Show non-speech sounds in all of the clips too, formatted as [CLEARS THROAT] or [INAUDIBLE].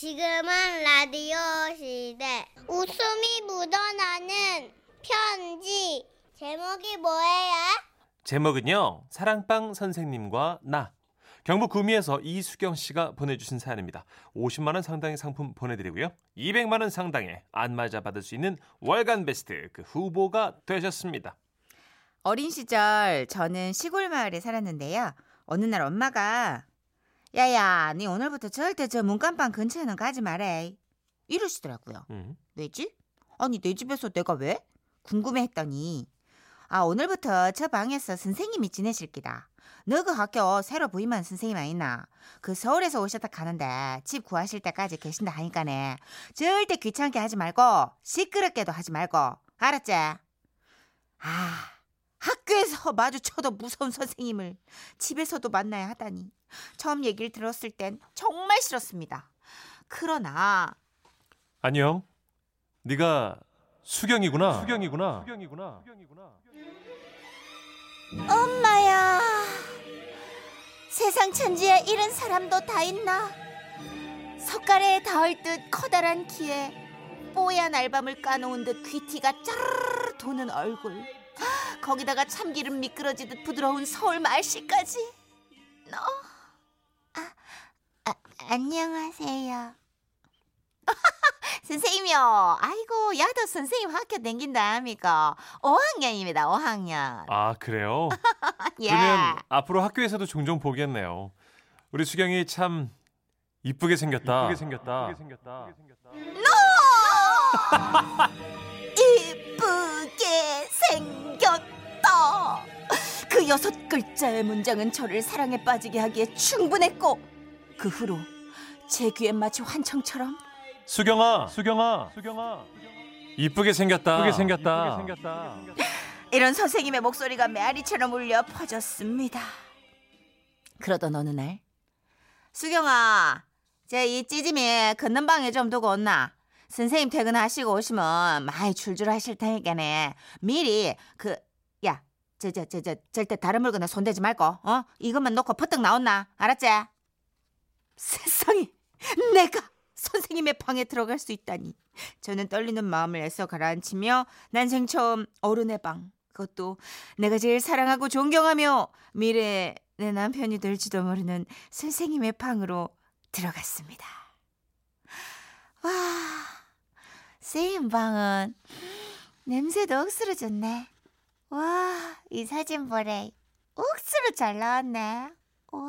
지금은 라디오 시대. 웃음이 묻어나는 편지. 제목이 뭐예요? 제목은요. 사랑방 선생님과 나. 경북 구미에서 이수경 씨가 보내주신 사연입니다. 50만 원 상당의 상품 보내드리고요. 200만 원 상당의 안마자 받을 수 있는 월간 베스트 그 후보가 되셨습니다. 어린 시절 저는 시골 마을에 살았는데요. 어느 날 엄마가 야야, 네 오늘부터 절대 저 문간방 근처에는 가지 말래. 이러시더라고요. 음. 왜지? 아니 내 집에서 내가 왜? 궁금해했더니 아 오늘부터 저 방에서 선생님이 지내실 기다. 너그 학교 새로 부임한 선생님 아니나? 그 서울에서 오셨다 가는데 집 구하실 때까지 계신다 하니까네. 절대 귀찮게 하지 말고 시끄럽게도 하지 말고 알았지? 아 학교에서 마주쳐도 무서운 선생님을 집에서도 만나야 하다니 처음 얘기를 들었을 땐 정말 싫었습니다. 그러나 안녕. 네가 수경이구나. 수경이구나. 수경이구나. 엄마야 세상 천지에 이런 사람도 다 있나 석가래에 닿을 듯 커다란 키에 뽀얀 알밤을 까놓은 듯 귀티가 짜르르 도는 얼굴 거기다가 참기름 미끄러지듯 부드러운 서울 말씨까지 너 아, 아, 안녕하세요 [LAUGHS] 선생님이요 아이고 야도 선생님 학교 댕긴다 합니까 5학년입니다 5학년 아 그래요? [LAUGHS] 예. 그러면 앞으로 학교에서도 종종 보겠네요. 우리 수경이 참 이쁘게 생겼다. 이쁘게 생겼다. 이쁘게 [LAUGHS] 그 여섯 글자의 문장은 저를 사랑에 빠지게 하기에 충분했고 그 후로 제 귀에 마치 환청처럼 수경아, 수경아, 수경아. 이쁘게 생겼다. 이쁘게 생겼다. 이런 선생님의 목소리가 메아리처럼 울려 퍼졌습니다. 그러던 어느 날 수경아 제 이 찌짐이 걷는 방에 좀 두고 온나 선생님 퇴근하시고 오시면 많이 출출하실 테니까네 미리 그 야 저저 절대 다른 물건에 손대지 말고 어 이것만 놓고 퍼뜩 나온나 알았지? 세상에 내가 선생님의 방에 들어갈 수 있다니 저는 떨리는 마음을 애써 가라앉히며 난생 처음 어른의 방 그것도 내가 제일 사랑하고 존경하며 미래 내 남편이 될지도 모르는 선생님의 방으로 들어갔습니다. 와, 선생님 방은 냄새도 좋네. 와, 이 사진 보래. 억수로 잘 나왔네. 와.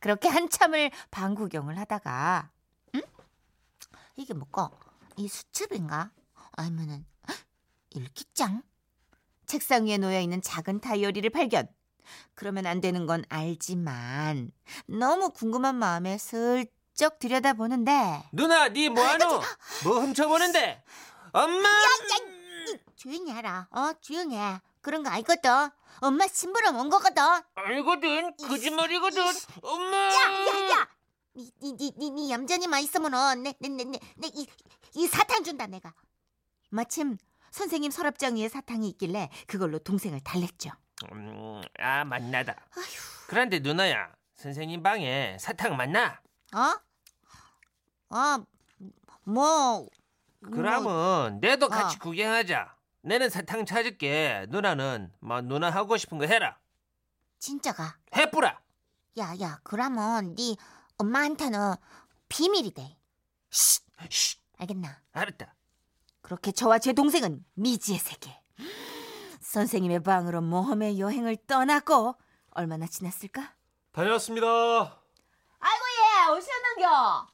그렇게 한참을 방 구경을 하다가, 응? 이게 뭐고? 이 수첩인가? 아니면은, 헉, 일기장? 책상 위에 놓여 있는 작은 다이어리를 발견. 그러면 안 되는 건 알지만 너무 궁금한 마음에 슬쩍 들여다보는데 누나, 니 뭐하노? 뭐 훔쳐보는데? 엄마! 조용히 하라. 어, 조용히 해. 그런 거 알거든. 엄마 심부름 온 거거든. 알거든. 거짓말이거든. 엄마! 야, 야, 야. 니, 니, 니, 니, 니 얌전히만 있으면은 내, 내, 내, 내, 내, 이, 이 사탕 준다 내가. 마침 선생님 서랍장 위에 사탕이 있길래 그걸로 동생을 달랬죠. 음, 아, 만나다. 그런데 누나야, 선생님 방에 사탕 맞나? 어? 아, 뭐, 뭐, 그러면 내도 같이 어. 구경하자. 내는 사탕 찾을게. 누나는 뭐 누나 하고 싶은 거 해라. 진짜가. 해뿌라. 야, 야, 그러면 네 엄마한테는 비밀이 돼. 쉿, 쉿, 알겠나? 알았다. 그렇게 저와 제 동생은 미지의 세계. [GASPS] 선생님의 방으로 모험의 여행을 떠나고 얼마나 지났을까? 다녀왔습니다. 아이고 예, 오셨는겨.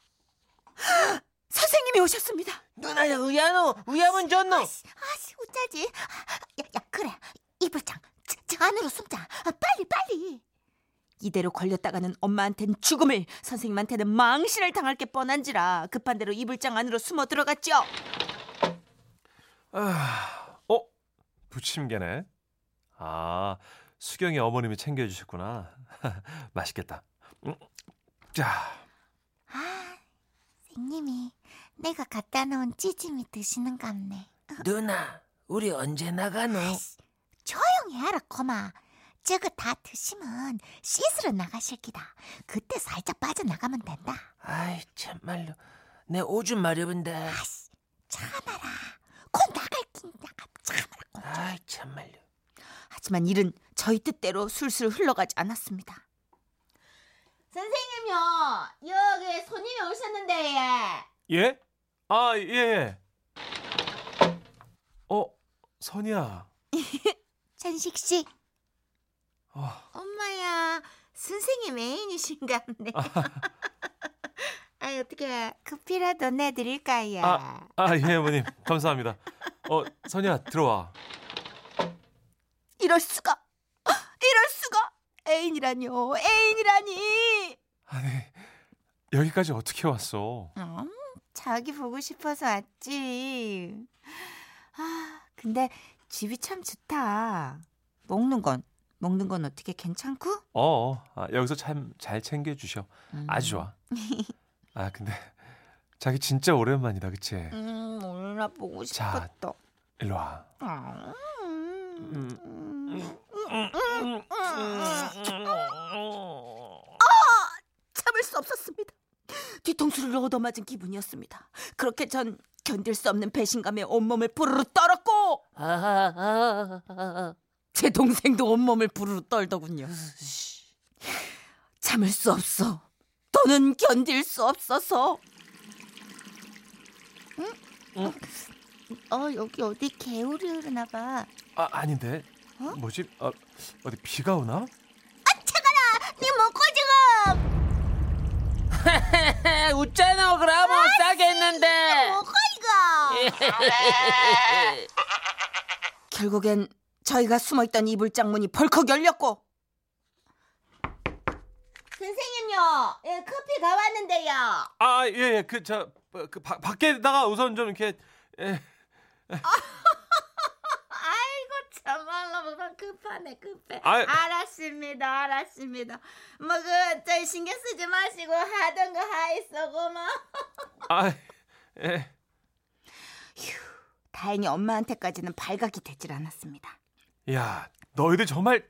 선생님이 오셨습니다. 누나야, 의아노, 의아문 줬노. 아씨, 어쩌지? 야, 야, 그래. 이불장, 저, 저 안으로 숨자. 아, 빨리, 빨리. 이대로 걸렸다가는 엄마한텐 죽음을, 선생님한테는 망신을 당할 게 뻔한지라 급한 대로 이불장 안으로 숨어 들어갔죠. 어? 부침개네. 아, 수경이 어머님이 챙겨주셨구나. [LAUGHS] 맛있겠다. 음, 자, 아, 선생님이 내가 갖다 놓은 찌짐이 드시는 갑네. 누나, 우리 언제 나가노? 조용히 하라, 고마. 저거 다 드시면 씻으러 나가실 기다. 그때 살짝 빠져나가면 된다. 아이, 참 참말로 내 오줌 마려운데. 곧 나갈 낀다. 아 참말로. 하지만 일은 저희 뜻대로 술술 흘러가지 않았습니다. 선생님요, 여기 손님이 오셨는데 예? 아, 예, 예. 어, 선이야. 찬식 [LAUGHS] 씨, 어, 엄마야, 선생님 애인이신가 보네. [LAUGHS] 아, 어떻게 커피라도 내드릴까요? 아, 아, 예, 어머님. 감사합니다. 어, 선이야, 들어와. 이럴 수가, 이럴 수가, 애인이라뇨, 애인이라니. 아니, 여기까지 어떻게 왔어? 음, 자기 보고 싶어서 왔지. 아, 근데 집이 참 좋다. 먹는 건 먹는 건 어떻게 괜찮고? 어, 어, 아, 여기서 참 잘 챙겨 주셔. 음. 아주 좋아. [LAUGHS] 아, 근데 자기 진짜 오랜만이다, 그치? 음, 몰라 보고 자. 싶었다. 일로 와. 아, 음. 참을 수 없었습니다. 뒤통수를 얻어맞은 기분이었습니다. 그렇게 전 견딜 수 없는 배신감에 온몸을 부르르 떨었고 제 동생도 온몸을 부르르 떨더군요. 참을 수 없어. 더는 견딜 수 없어서. 응? 어 여기 어디 개울이 흐르나 봐. 아, 아닌데. 어? 뭐지? 어, 어디 비가 오나? 네 먹고 지금 [LAUGHS] 웃잖아 그러면 싸겠는데. 먹어 이거. [LAUGHS] 결국엔 저희가 숨어있던 이불장 문이 벌컥 열렸고 선생님요, 예, 커피가 왔는데요. 아, 예, 예. 그, 저, 어, 그, 바, 밖에다가 우선 좀 이렇게, 예. 아이고 참말로 뭐가 급하네 급해. 아이. 알았습니다, 알았습니다. 뭐그 신경 쓰지 마시고 하던 거 하이쏘고 뭐. [LAUGHS] 아, 예. 다행히 엄마한테까지는 발각이 되질 않았습니다. 야, 너희들 정말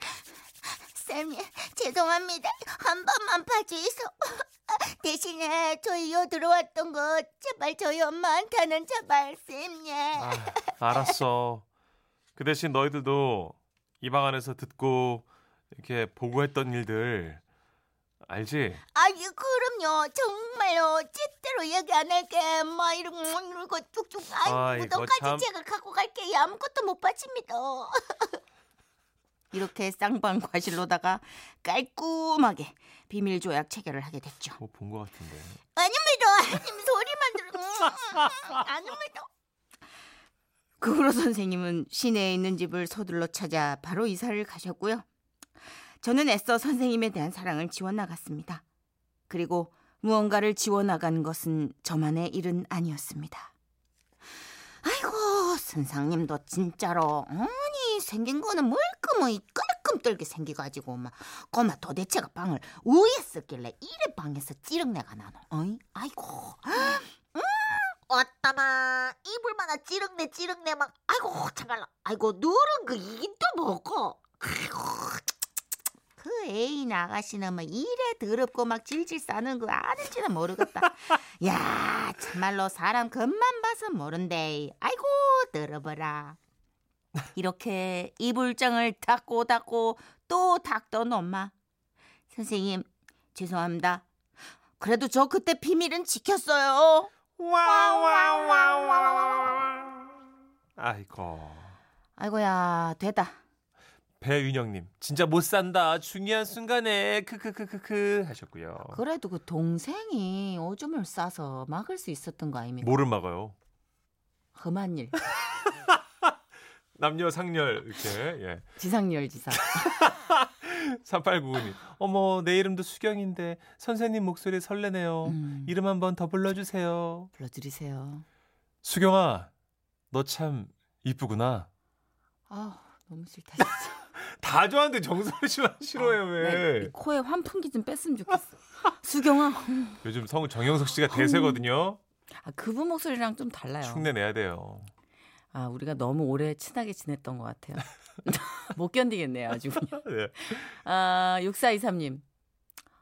쌤, 죄송합니다. 한 번만 봐주이소. [LAUGHS] 대신에 저희 요 들어왔던 거 제발 저희 엄마한테는 제발 쌤, 예. 아, 알았어. 그 대신 너희들도 이 방 안에서 듣고 이렇게 보고했던 일들 알지? 아유, 그럼요. 정말요. 제대로 얘기 안 할게. 막 이러고 이러고 쭉쭉. 아이고, 아이고, 너까지 참. 제가 갖고 갈게요. 아무것도 못 바칩니다. [LAUGHS] 이렇게 쌍방 과실로다가 깔끔하게 비밀 조약 체결을 하게 됐죠. 뭐 본 것 같은데. 아닙니다. 님 소리만 들어. [LAUGHS] 아닙니다. 그 후로 선생님은 시내에 있는 집을 서둘러 찾아 바로 이사를 가셨고요. 저는 애써 선생님에 대한 사랑을 지워 나갔습니다. 그리고 무언가를 지워 나간 것은 저만의 일은 아니었습니다. 아이고 선생님도 진짜로 아니 생긴 거는 멀끔히 깔끔떨게 생겨가지고 막 꼬마 도대체가 방을 우에 썼길래 이래 방에서 찌릉내가 나노 어이 아이고 음 어따마 이불마다 찌릉내 찌릉내 막 아이고 참말로 아이고 누른 그 이도 먹고 아이고 그 애인 아가씨는 뭐 이래 더럽고 막 질질 싸는 거 아는지는 모르겠다. [LAUGHS] 야 참말로 사람 겉만 봐서 모른대. 아이고 더러워라. 이렇게 이불장을 닦고 닦고 또 닦던 엄마. 선생님 죄송합니다. 그래도 저 그때 비밀은 지켰어요. 아이고. 아이고야 되다. 배윤영님, 진짜 못 산다. 중요한 순간에 크크크크크 하셨고요. 그래도 그 동생이 오줌을 싸서 막을 수 있었던 거 아닙니까? 뭐를 막아요? 험한 일. 남녀 상렬 이렇게 예. 지상렬 지사. 3899님. 어머, 내 이름도 수경인데 선생님 목소리 설레네요. 음. 이름 한번 더 불러주세요. 불러드리세요. 수경아, 너 참 이쁘구나. 아 너무 싫다 진짜. [LAUGHS] 다 좋아하는데 정선우 씨만 싫어해요 왜? 네, 코에 환풍기 좀 뺐으면 좋겠어. [LAUGHS] 수경아. 요즘 성우 정영석 씨가 대세거든요. 아, 그분 목소리랑 좀 달라요. 흉내 내야 돼요. 아 우리가 너무 오래 친하게 지냈던 것 같아요. [LAUGHS] 못 견디겠네요 아주 그냥. [LAUGHS] 네. 아 6423님.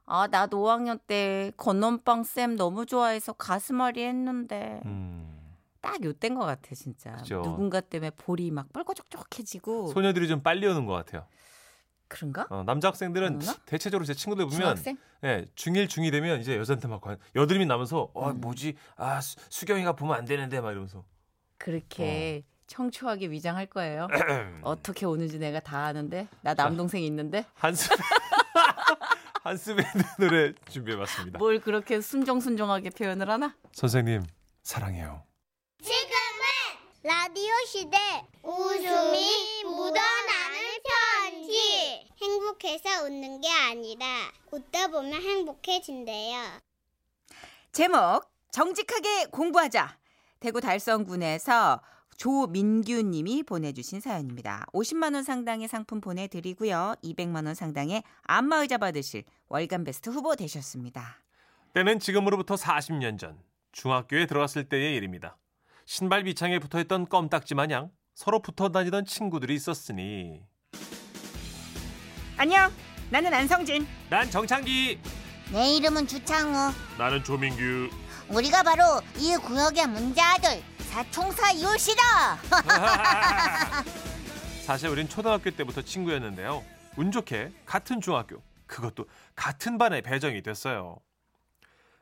아, 나도 5학년 때 건넌빵 쌤 너무 좋아해서 가슴앓이 했는데 음. 딱 요때인 것 같아 진짜. 그죠. 누군가 때문에 볼이 막 뻘거적적해지고 소녀들이 좀 빨리 오는 것 같아요. 그런가? 어, 남자 학생들은 그러나? 대체적으로 제 친구들 보면 중학생? 예, 중1, 중2 되면 이제 여자한테 막 관- 여드름이 나면서 어, 음. 뭐지? 아, 수, 수경이가 보면 안 되는데 막 이러면서. 그렇게 청초하게 위장할 거예요. 음. [CLEARS THROAT] 어떻게 오는지 내가 다 아는데 나 남동생이 있는데 한스 [LAUGHS] 한스밴드 노래 준비해 봤습니다. 뭘 그렇게 순정순정하게 표현을 하나? 선생님, 사랑해요. 지금은 라디오 시대 웃음이 묻어나는 편지 행복해서 웃는 게 아니라 웃다 보면 행복해진대요 제목 정직하게 공부하자. 대구 달성군에서 조민규 님이 보내주신 사연입니다. 50만 원 상당의 상품 보내드리고요. 200만 원 상당의 안마의자 받으실 월간 베스트 후보 되셨습니다. 때는 지금으로부터 40년 전 중학교에 들어갔을 때의 일입니다. 신발 밑창에 붙어있던 껌딱지 마냥 서로 붙어 다니던 친구들이 있었으니 안녕. 나는 안성진. 난 정창기, 내 이름은 주창우 나는 조민규. 우리가 바로 이 구역의 문제아들 사총사 이웃이다 [LAUGHS] 사실 우린 초등학교 때부터 친구였는데요. 운 좋게 같은 중학교, 그것도 같은 반에 배정이 됐어요.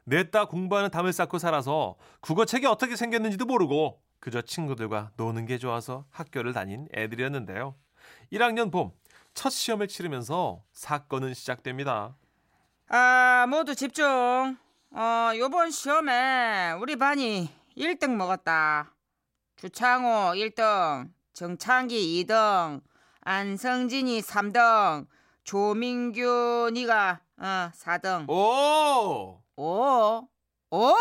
냈다 공부하는 담을 쌓고 살아서 국어책이 어떻게 생겼는지도 모르고 그저 친구들과 노는 게 좋아서 학교를 다닌 애들이었는데요. 1학년 봄, 첫 시험을 치르면서 사건은 시작됩니다. 아, 모두 집중. 어, 요번 시험에 우리 반이 1등 먹었다. 주창호 1등, 정창기 2등, 안성진이 3등, 조민규 니가 어, 4등. 오! 오. 오.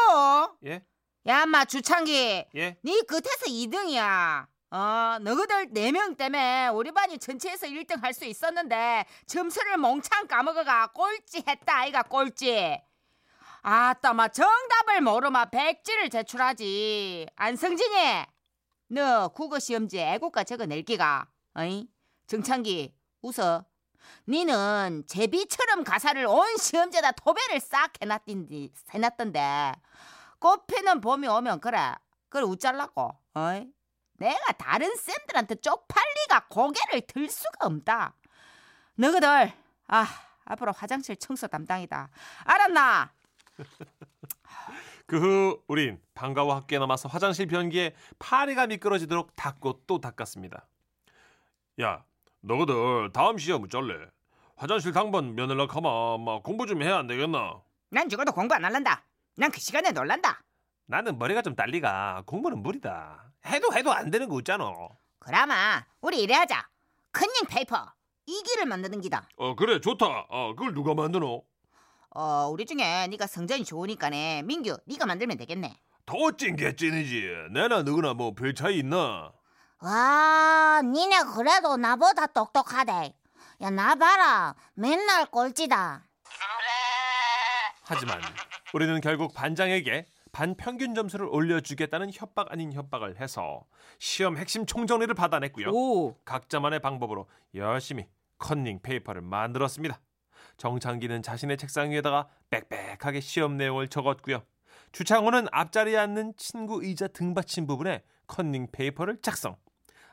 예? 야, 엄마 주창기. 예? 네 끝에서 2등이야. 어, 너희들 4명 때문에 우리 반이 전체에서 1등 할 수 있었는데 점수를 몽창 까먹어가 꼴찌 했다 아이가 꼴찌. 아따 마 정답을 모르마 백지를 제출하지. 안성진이 너 국어 시험지에 애국가 적어 낼 기가. 어이? 정창기 웃어. 니는 제비처럼 가사를 온 시험지에다 도배를 싹 해놨딘디 해놨던데 꽃피는 봄이 오면 그래 그래 웃잘라고 어이? 내가 다른 쌤들한테 쪽팔리가 고개를 들 수가 없다 너희들 아 앞으로 화장실 청소 담당이다 알았나? [LAUGHS] 그 후 우린 방과후 학교에 남아서 화장실 변기에 파리가 미끄러지도록 닦고 또 닦았습니다. 야, 너희들 다음 시험 어쩔래? 화장실 당번 면할라 카마 막 공부 좀 해야 안 되겠나? 난 죽어도 공부 안 할란다 난 그 시간에 놀란다 나는 머리가 좀 딸리가 공부는 무리다. 해도 해도 안 되는 거 있잖아. 그라마 우리 이래 하자 컨닝 페이퍼 이기를 만드는 기다 어 그래 좋다. 어 그걸 누가 만드노? 어 우리 중에 네가 성적이 좋으니까네 민규 네가 만들면 되겠네 도찐개찐이지. 내나 너거나 뭐 별 차이 있나? 와 니네 그래도 나보다 똑똑하대 야 나 봐라 맨날 꼴찌다 하지만 우리는 결국 반장에게 반평균 점수를 올려주겠다는 협박 아닌 협박을 해서 시험 핵심 총정리를 받아냈고요. 오 각자만의 방법으로 열심히 컨닝 페이퍼를 만들었습니다. 정창기는 자신의 책상 위에다가 빽빽하게 시험 내용을 적었고요. 주창호는 앞자리에 앉는 친구 의자 등받침 부분에 컨닝 페이퍼를 작성.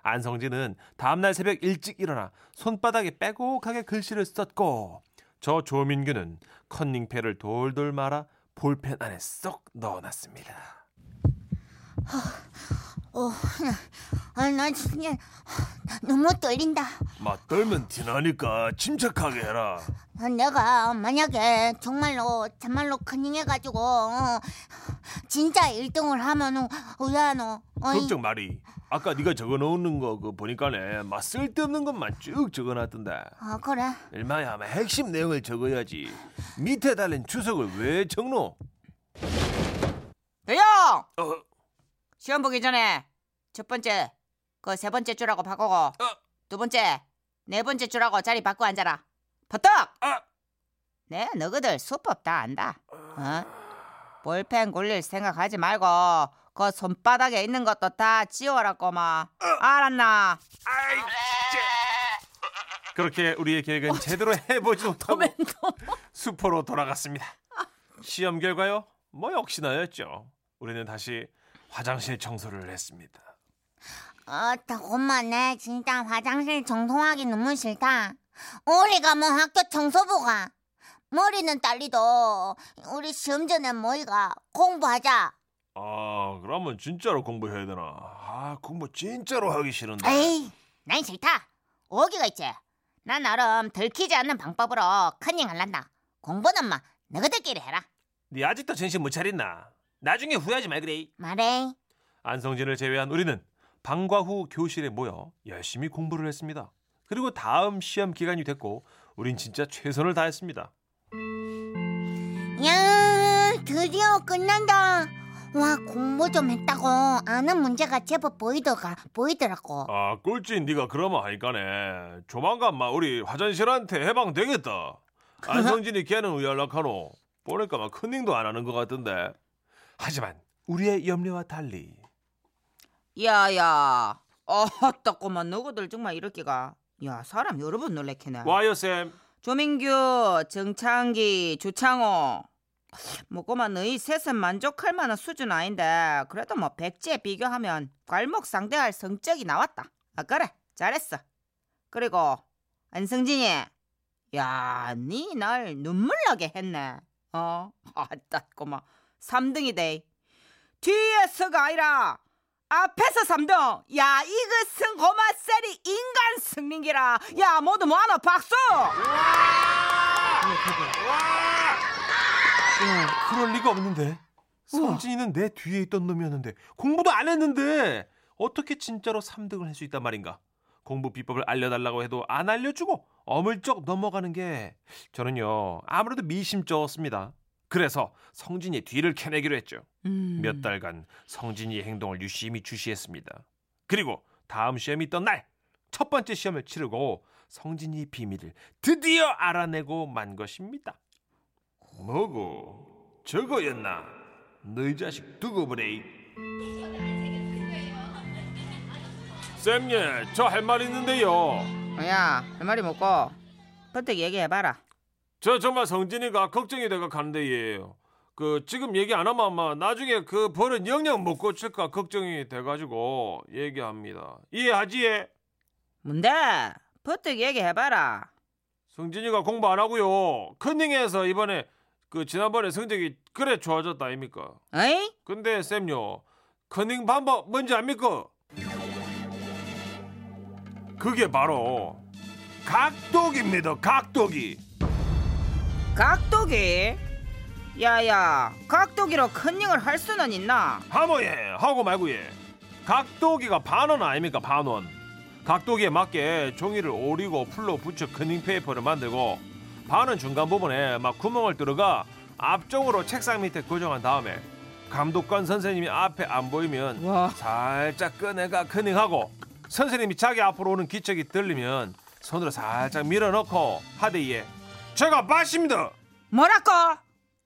안성진은 다음날 새벽 일찍 일어나 손바닥에 빼곡하게 글씨를 썼고 저 조민규는 컨닝패를 돌돌 말아 볼펜 안에 쏙 넣어놨습니다. 아, 나 진짜 너무 떨린다 막 떨면 티나니까 침착하게 해라. 아, 내가 만약에 정말로 참말로 커닝해가지고 어, 진짜 1등을 하면은 왜노 걱정 마리. 아까 네가 적어놓는 거 그 보니까네 막 쓸데없는 것만 쭉 적어놨던데. 아 그래 얼마야 막 핵심 내용을 적어야지. 밑에 달린 주석을 왜 적노? 대영 어, 시험 보기 전에 첫 번째 그 세 번째 줄하고 바꾸고 두 번째 네 번째 줄하고 자리 바꿔 앉아라 버떡 아. 네 너희들 수법 다 안다 어? 볼펜 굴릴 생각하지 말고 그 손바닥에 있는 것도 다 지워라 꼬마 알았나 아이, 진짜. 그렇게 우리의 계획은 제대로 해보지 못하고 수포로 돌아갔습니다. 시험 결과요? 뭐 역시나였죠. 우리는 다시 화장실 청소를 했습니다. 아, 엄마네 진짜 화장실 청소하기 너무 싫다. 우리가 뭐 학교 청소부가 머리는 딸리도 우리 시험 전에 뭐이가 공부하자. 아, 그러면 진짜로 공부해야 되나? 아, 공부 진짜로 하기 싫은데. 에이, 난 싫다. 오기가 있지. 난 나름 들키지 않는 방법으로 컨닝 할란다. 공부는 마 너희들끼리 해라. 네 아직도 정신 못 차렸나? 나중에 후회하지 말 그래. 말해. 안성진을 제외한 우리는 방과 후 교실에 모여 열심히 공부를 했습니다. 그리고 다음 시험 기간이 됐고 우린 진짜 최선을 다했습니다. 야, 드디어 끝난다. 와, 공부 좀 했다고 아는 문제가 제법 보이더가 보이더라고. 아, 꼴찌 네가 그러면 하니까네. 조만간 막 우리 화장실한테 해방되겠다. [LAUGHS] 안성진이 걔는 왜 연락하노? 보니까 막 컨닝도 안 하는 것 같던데. 하지만 우리의 염려와 달리 야야. 아따 꼬만 너희들 정말 이렇게가. 야 사람 여러 번 놀래키네. 와요 쌤. 조민규, 정창기, 주창호. 뭐 꼬마 너희 셋은 만족할 만한 수준 아닌데 그래도 뭐 백지에 비교하면 괄목 상대할 성적이 나왔다. 아 그래 잘했어. 그리고 안성진이 야니 날 눈물 나게 했네. 어 [LAUGHS] 아따 꼬마 3등이 돼. 뒤에서가 아니라 앞에서 3등. 야 이것은 고마 셀이 인간 승민기라. 야 모두 뭐하노 박수. 야, 그럴 리가 없는데. 성진이는 내 뒤에 있던 놈이었는데 공부도 안 했는데 어떻게 진짜로 3등을 할 수 있단 말인가? 공부 비법을 알려달라고 해도 안 알려주고 어물쩍 넘어가는 게 저는요 아무래도 미심쩍었습니다. 그래서 성진이의 뒤를 캐내기로 했죠. 음. 몇 달간 성진이의 행동을 유심히 주시했습니다. 그리고 다음 시험이 있던 날 첫 번째 시험을 치르고 성진이의 비밀을 드디어 알아내고 만 것입니다. 뭐고? 저거였나? 너희 자식 두고 보래. 쌤예, 저 할 말 있는데요. 야, 할 말이 뭐고? 번뜩 얘기해봐라. 저 정말 성진이가 걱정이 돼가 가는데 예요. 그 지금 얘기 안 하면 아마 나중에 그 벌은 영영 못 고칠까 걱정이 돼가지고 얘기합니다. 이해하지? 예? 뭔데? 번뜩 얘기해봐라. 성진이가 공부 안 하고요. 컨닝에서 이번에 그 지난번에 성적이 그래 좋아졌다 아닙니까? 어이? 근데 쌤요 컨닝 방법 뭔지 압니까? 그게 바로 각도기입니다. 각도기. 각도기? 야야, 각도기로 컨닝을 할 수는 있나? 하모예 하고 말고 예. 각도기가 반원 아닙니까 반원. 각도기에 맞게 종이를 오리고 풀로 붙여 커닝 페이퍼를 만들고 반은 중간 부분에 막 구멍을 뚫어가 앞쪽으로 책상 밑에 고정한 다음에 감독관 선생님이 앞에 안 보이면 와. 살짝 꺼내가 커닝하고 선생님이 자기 앞으로 오는 기척이 들리면 손으로 살짝 밀어넣고 하대에 제가 맞습니다. 뭐라고?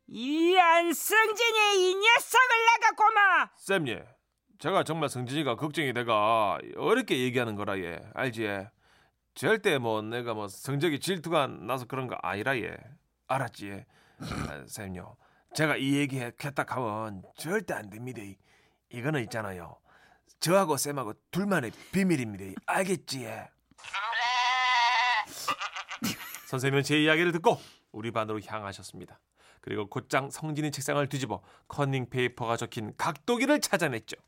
이 안 승진이 이 녀석을 내가 고마. 쌤예, 제가 정말 성진이가 걱정이 돼가 어렵게 얘기하는 거라 예, 알지 예. 절대 뭐 내가 뭐 성적이 질투가 나서 그런 거 아니라 예, 알았지 예. 아, 쌤요, 제가 이 얘기 했다 하면 절대 안 됩니다. 이거는 있잖아요. 저하고 쌤하고 둘만의 비밀입니다. 알겠지 예. 선생님은 제 이야기를 듣고 우리 반으로 향하셨습니다. 그리고 곧장 성진이 책상을 뒤집어 컨닝 페이퍼가 적힌 각도기를 찾아냈죠.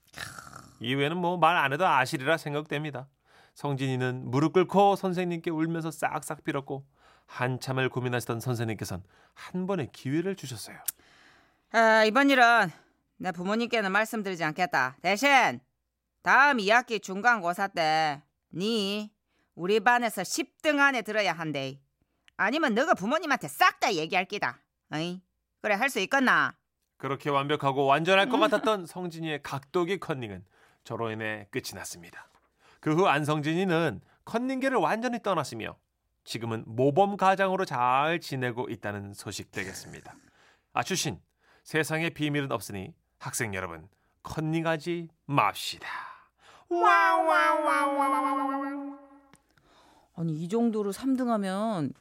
이후에는 뭐 말 안 해도 아시리라 생각됩니다. 성진이는 무릎 꿇고 선생님께 울면서 싹싹 빌었고 한참을 고민하시던 선생님께서는 한 번의 기회를 주셨어요. 아, 이번 일은 내 부모님께는 말씀드리지 않겠다. 대신 다음 2학기 중간고사 때 네 우리 반에서 10등 안에 들어야 한대. 아니면 너가 부모님한테 싹 다 얘기할 끼다. 어이? 그래 할 수 있겠나? 그렇게 완벽하고 완전할 것 같았던 [LAUGHS] 성진이의 각도기 컨닝은 저로 인해 끝이 났습니다. 그 후 안성진이는 컨닝계를 완전히 떠났으며 지금은 모범 가장으로 잘 지내고 있다는 소식 되겠습니다. 아 출신 세상에 비밀은 없으니 학생 여러분 컨닝하지 맙시다. 아니 이 정도로 3등하면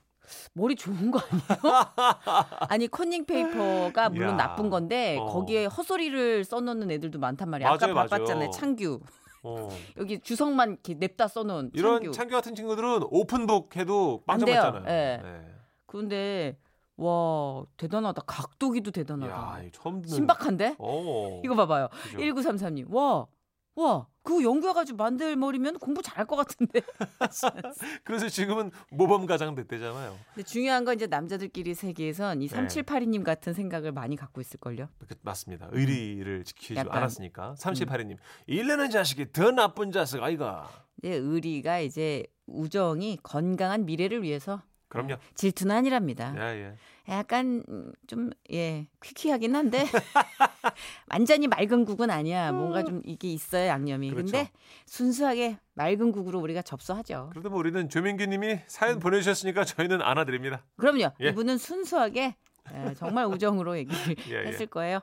머리 좋은 거 아니에요? [LAUGHS] 아니 컨닝 페이퍼가 물론 야. 나쁜 건데 어. 거기에 헛소리를 써놓는 애들도 많단 말이야. 아까 맞아요, 맞아요. 바빴잖아요. 창규. 어. [LAUGHS] 여기 주석만 이렇게 냅다 써놓은 이런 창규. 창규 같은 친구들은 오픈북 해도 안 빵점 돼요. 맞잖아요. 예. 네. 그런데 와 대단하다. 각도기도 야, 대단하다. 이거 처음 듣는. 신박한데? 어. 이거 봐봐요. 그죠? 1933님. 와. 와. 그거 연구해가지고 만들 머리면 공부 잘할 것 같은데. [LAUGHS] 그래서 지금은 모범 가장 됐대잖아요. 근데 중요한 건 이제 남자들끼리 세계에선 이 네. 3782님 같은 생각을 많이 갖고 있을걸요. 그- 맞습니다. 의리를 지키지 약간. 음. 않았으니까. 3782님. 일내는 자식이 더 나쁜 자식 아이가. 이제 의리가 이제 우정이 건강한 미래를 위해서 그럼요. 질투는 아니랍니다. 예, 예. 약간 음, 좀 예, 퀴퀴하긴 한데 [LAUGHS] 완전히 맑은 국은 아니야. 뭔가 좀 이게 있어요, 양념이. 그렇죠. 근데 순수하게 맑은 국으로 우리가 접수하죠. 그래도 뭐 우리는 조민규 님이 사연 보내주셨으니까 저희는 안아 드립니다. 그럼요. 예. 이분은 순수하게 예, 정말 우정으로 얘기를 [LAUGHS] 예, 예. 했을 거예요.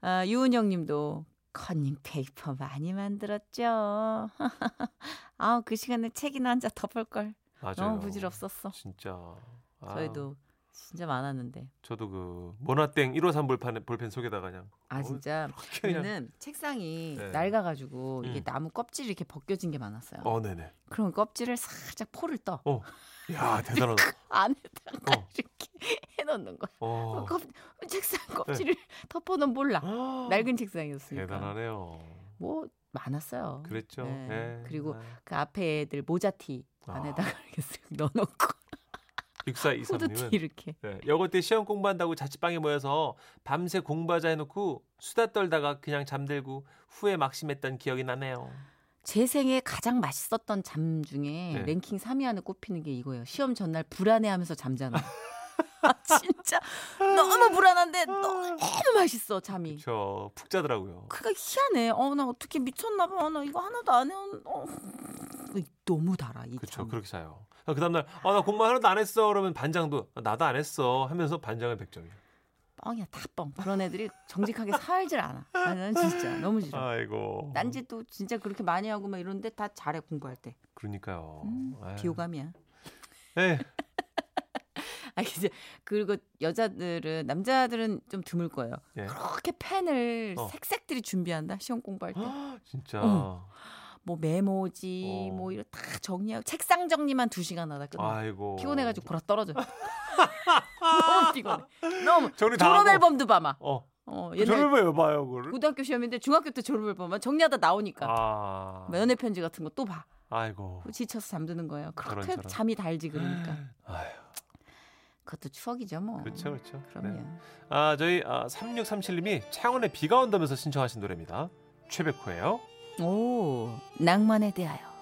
아, 유은영 님도 커닝 페이퍼 많이 만들었죠. [LAUGHS] 아, 그 시간에 책이나 한 자 더 볼 걸. 맞아요. 너무 부질없었어. 진짜. 아, 저희도 진짜 많았는데. 저도 그 모나땡 153 볼펜, 볼펜 속에다가 그냥 아 진짜 그냥 우리는 책상이 네. 낡아가지고 이게 음. 나무 껍질이 이렇게 벗겨진 게 많았어요. 어 네네. 그럼 껍질을 살짝 포를 떠 어. 야 대단하다. 안에다가 어. 이렇게 [LAUGHS] 해놓는 거야. 어. 껍, 책상 껍질을 [LAUGHS] 덮어놓으면 몰라. 아, 낡은 책상이었으니까. 대단하네요. 뭐 많았어요. 그랬죠. 네. 예. 그리고 아. 그 앞에 애들 모자티 아. 안에다가 [LAUGHS] 이렇게 쓱 넣어놓고 후드티 6423님은 이렇게. 네, 여고 때 시험 공부한다고 자취방에 모여서 밤새 공부하자 해놓고 수다 떨다가 그냥 잠들고 후에 막심했던 기억이 나네요. 제 생에 가장 맛있었던 잠 중에 네. 랭킹 3위 안에 꼽히는 게 이거예요. 시험 전날 불안해하면서 잠자는. [LAUGHS] 거. [LAUGHS] 아, 진짜 너무 불안한데 너무 [LAUGHS] 맛있어 잠이. 저푹 자더라고요. 그가 희한해. 어 나 어떻게 미쳤나 봐. 어, 나 이거 하나도 안 해. 어. 너무 달아 이 그렇죠. 잠. 그렇게 자요. 그 다음날 아, 나 공부 하나도 안 했어. 그러면 반장도 아, 나도 안 했어 하면서 반장은 100점이에요. 뻥이야 다 뻥. 그런 애들이 정직하게 살질 않아. 나는 진짜 너무 싫어. 아이고. 딴짓도 진짜 그렇게 많이 하고 막 이런데 다 잘해 공부할 때. 그러니까요. 음. 비호감이야. 네. [LAUGHS] 아 이제 그리고 여자들은 남자들은 좀 드물 거예요. 예. 그렇게 펜을 어. 색색들이 준비한다 시험 공부할 때. [GASPS] 진짜. 어. 뭐 메모지 어. 뭐 이런 다 정리하고 책상 정리만 두 시간 하다 끝나. 아이고. 피곤해가지고 보라 떨어져. [LAUGHS] 너무 피곤해. 너무 정리 다 졸업 하고. 앨범도 봐봐. 어. 어, 옛날 왜 봐요, 그거를? 고등학교 시험인데 중학교 때 졸업 앨범만 정리하다 나오니까 아. 뭐 연애 편지 같은 거 또 봐. 아이고. 지쳐서 잠드는 거예요. 그렇게 저런, 저런. 잠이 달지 그러니까. 아유. 그것도 추억이죠 뭐. 그렇죠, 그렇죠. 그럼요. 네. 아, 저희 아, 3637님이 창원에 비가 온다면서 신청하신 노래입니다. 최백호예요. 오 낭만에 대하여.